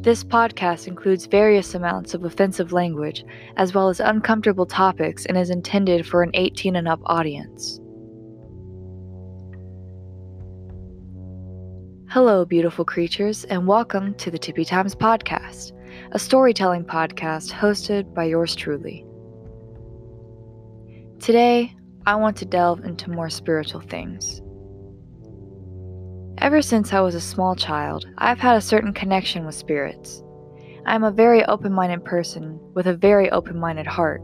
This podcast includes various amounts of offensive language as well as uncomfortable topics and is intended for an 18 and up audience. Hello, beautiful creatures, and welcome to the Tippy Times Podcast, a storytelling podcast hosted by yours truly. Today, I want to delve into more spiritual things. Ever since I was a small child, I've had a certain connection with spirits. I am a very open minded person with a very open minded heart.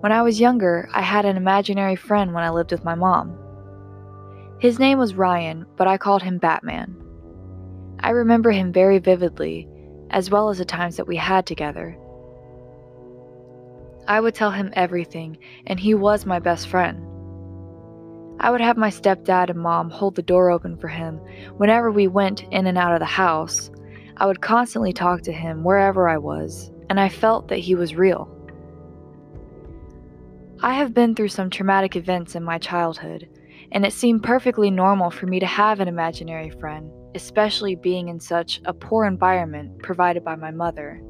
When I was younger, I had an imaginary friend when I lived with my mom. His name was Ryan, but I called him Batman. I remember him very vividly, as well as the times that we had together. I would tell him everything, and he was my best friend. I would have my stepdad and mom hold the door open for him whenever we went in and out of the house. I would constantly talk to him wherever I was, and I felt that he was real. I have been through some traumatic events in my childhood, and it seemed perfectly normal for me to have an imaginary friend, especially being in such a poor environment provided by my mother.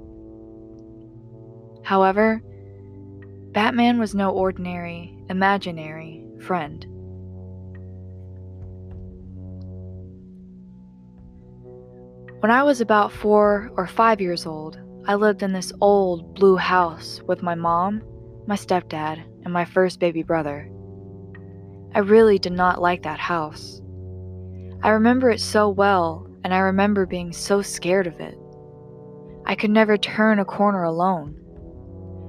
However, Batman was no ordinary, imaginary friend. When I was about four or five years old, I lived in this old blue house with my mom, my stepdad, and my first baby brother. I really did not like that house. I remember it so well, and I remember being so scared of it. I could never turn a corner alone.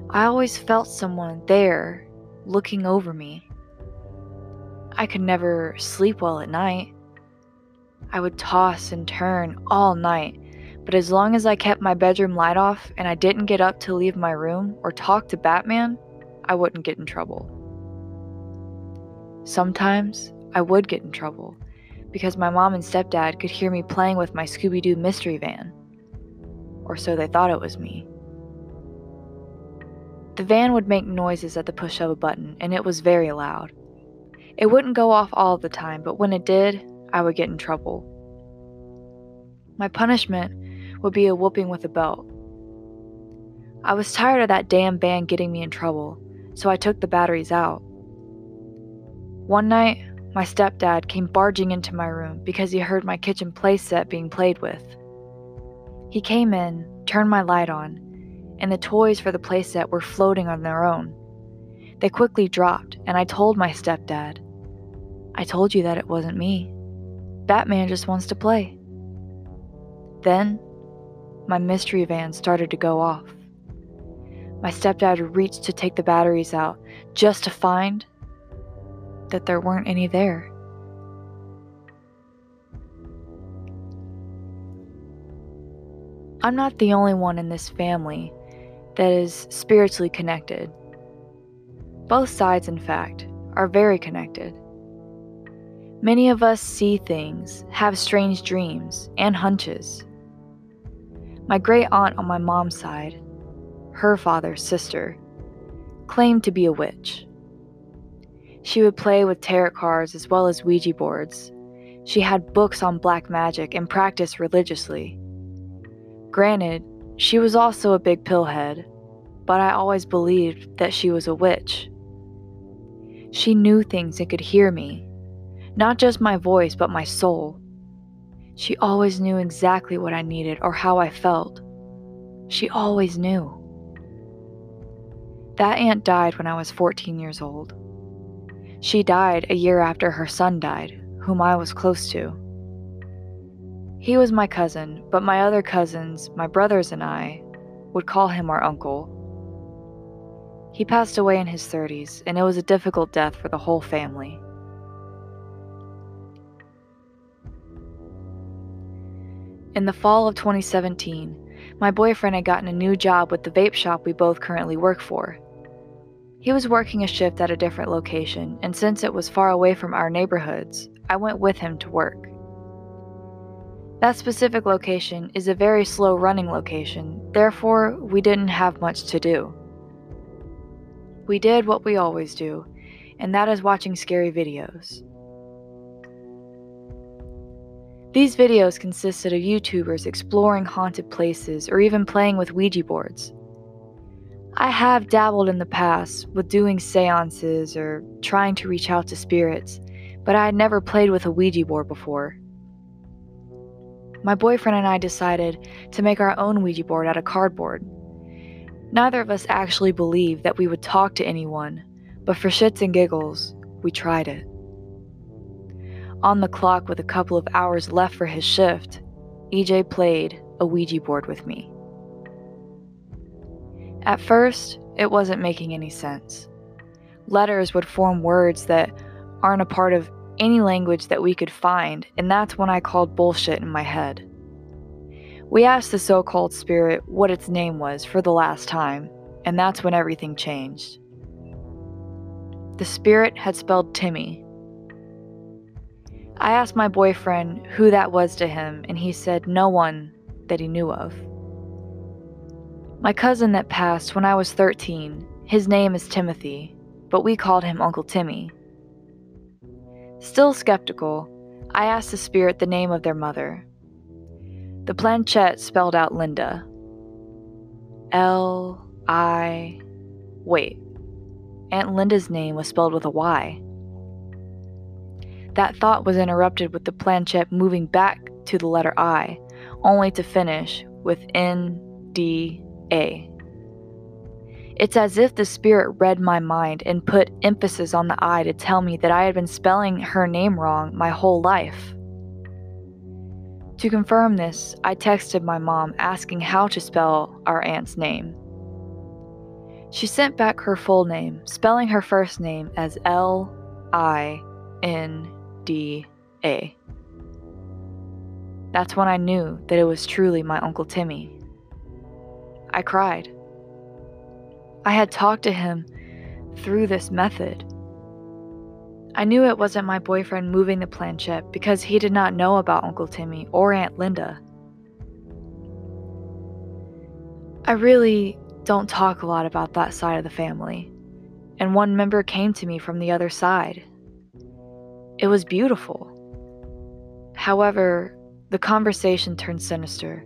I always felt someone there, looking over me. I could never sleep well at night. I would toss and turn all night, but as long as I kept my bedroom light off and I didn't get up to leave my room or talk to Batman, I wouldn't get in trouble. Sometimes I would get in trouble because my mom and stepdad could hear me playing with my Scooby Doo mystery van. Or so they thought it was me. The van would make noises at the push of a button, and it was very loud. It wouldn't go off all the time, but when it did, I would get in trouble. My punishment would be a whooping with a belt. I was tired of that damn band getting me in trouble, so I took the batteries out. One night, my stepdad came barging into my room because he heard my kitchen playset being played with. He came in, turned my light on, and the toys for the playset were floating on their own. They quickly dropped, and I told my stepdad, I told you that it wasn't me. Batman just wants to play. Then, my mystery van started to go off. My stepdad reached to take the batteries out just to find that there weren't any there. I'm not the only one in this family that is spiritually connected. Both sides, in fact, are very connected. Many of us see things, have strange dreams, and hunches. My great aunt on my mom's side, her father's sister, claimed to be a witch. She would play with tarot cards as well as Ouija boards. She had books on black magic and practiced religiously. Granted, she was also a big pillhead, but I always believed that she was a witch. She knew things and could hear me, not just my voice, but my soul. She always knew exactly what I needed or how I felt. She always knew. That aunt died when I was 14 years old. She died a year after her son died, whom I was close to. He was my cousin, but my other cousins, my brothers, and I would call him our uncle. He passed away in his 30s, and it was a difficult death for the whole family. In the fall of 2017, my boyfriend had gotten a new job with the vape shop we both currently work for. He was working a shift at a different location, and since it was far away from our neighborhoods, I went with him to work. That specific location is a very slow running location, therefore, we didn't have much to do. We did what we always do, and that is watching scary videos. These videos consisted of YouTubers exploring haunted places or even playing with Ouija boards. I have dabbled in the past with doing seances or trying to reach out to spirits, but I had never played with a Ouija board before. My boyfriend and I decided to make our own Ouija board out of cardboard. Neither of us actually believed that we would talk to anyone, but for shits and giggles, we tried it. On the clock with a couple of hours left for his shift, EJ played a Ouija board with me. At first, it wasn't making any sense. Letters would form words that aren't a part of any language that we could find, and that's when I called bullshit in my head. We asked the so called spirit what its name was for the last time, and that's when everything changed. The spirit had spelled Timmy, I asked my boyfriend who that was to him, and he said no one that he knew of. My cousin that passed when I was 13, his name is Timothy, but we called him Uncle Timmy. Still skeptical, I asked the spirit the name of their mother. The planchette spelled out Linda. L I. Wait. Aunt Linda's name was spelled with a Y. That thought was interrupted with the planchette moving back to the letter I, only to finish with N D A. It's as if the spirit read my mind and put emphasis on the I to tell me that I had been spelling her name wrong my whole life. To confirm this, I texted my mom asking how to spell our aunt's name. She sent back her full name, spelling her first name as L I N D A. That's when I knew that it was truly my Uncle Timmy. I cried. I had talked to him through this method. I knew it wasn't my boyfriend moving the planchette because he did not know about Uncle Timmy or Aunt Linda. I really don't talk a lot about that side of the family, and one member came to me from the other side it was beautiful. However, the conversation turned sinister.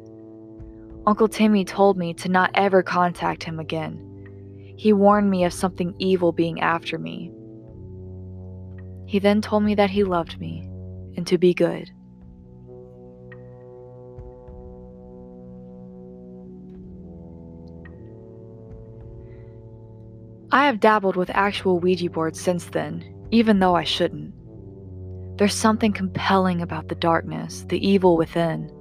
Uncle Timmy told me to not ever contact him again. He warned me of something evil being after me. He then told me that he loved me and to be good. I have dabbled with actual Ouija boards since then, even though I shouldn't. There's something compelling about the darkness, the evil within.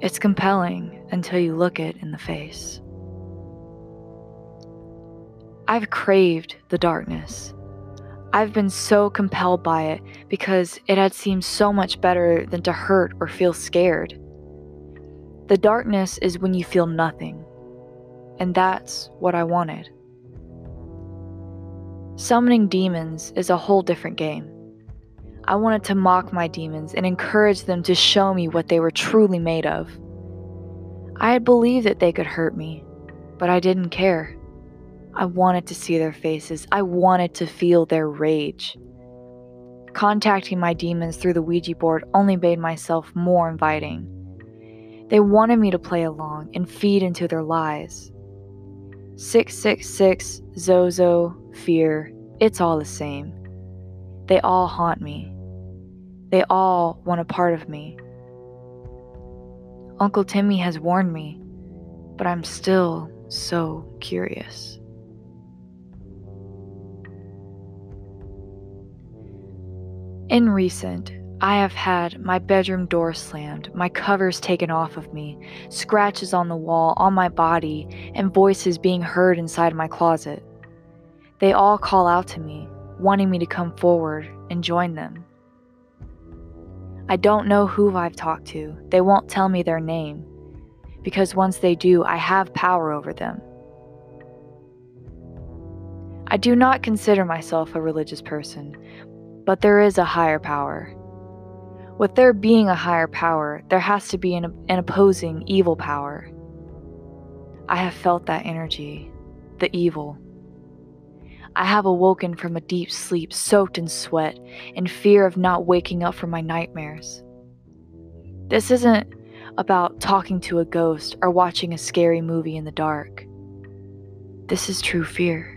It's compelling until you look it in the face. I've craved the darkness. I've been so compelled by it because it had seemed so much better than to hurt or feel scared. The darkness is when you feel nothing, and that's what I wanted. Summoning demons is a whole different game. I wanted to mock my demons and encourage them to show me what they were truly made of. I had believed that they could hurt me, but I didn't care. I wanted to see their faces, I wanted to feel their rage. Contacting my demons through the Ouija board only made myself more inviting. They wanted me to play along and feed into their lies. 666, Zozo, fear, it's all the same. They all haunt me. They all want a part of me. Uncle Timmy has warned me, but I'm still so curious. In recent, I have had my bedroom door slammed, my covers taken off of me, scratches on the wall, on my body, and voices being heard inside my closet. They all call out to me, wanting me to come forward and join them. I don't know who I've talked to. They won't tell me their name. Because once they do, I have power over them. I do not consider myself a religious person, but there is a higher power. With there being a higher power, there has to be an, an opposing evil power. I have felt that energy, the evil. I have awoken from a deep sleep soaked in sweat and fear of not waking up from my nightmares. This isn't about talking to a ghost or watching a scary movie in the dark. This is true fear.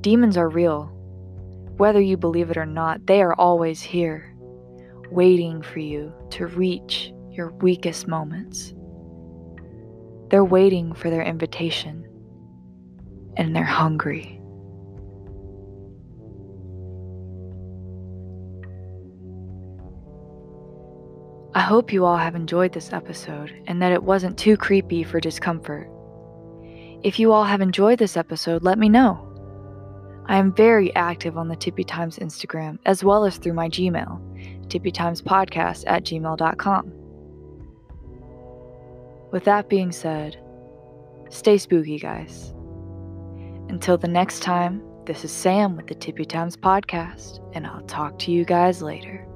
Demons are real. Whether you believe it or not, they are always here, waiting for you to reach your weakest moments. They're waiting for their invitation, and they're hungry. I hope you all have enjoyed this episode and that it wasn't too creepy for discomfort. If you all have enjoyed this episode, let me know. I am very active on the Tippy Times Instagram as well as through my Gmail, tippytimespodcast at gmail.com. With that being said, stay spooky, guys. Until the next time, this is Sam with the Tippy Times Podcast, and I'll talk to you guys later.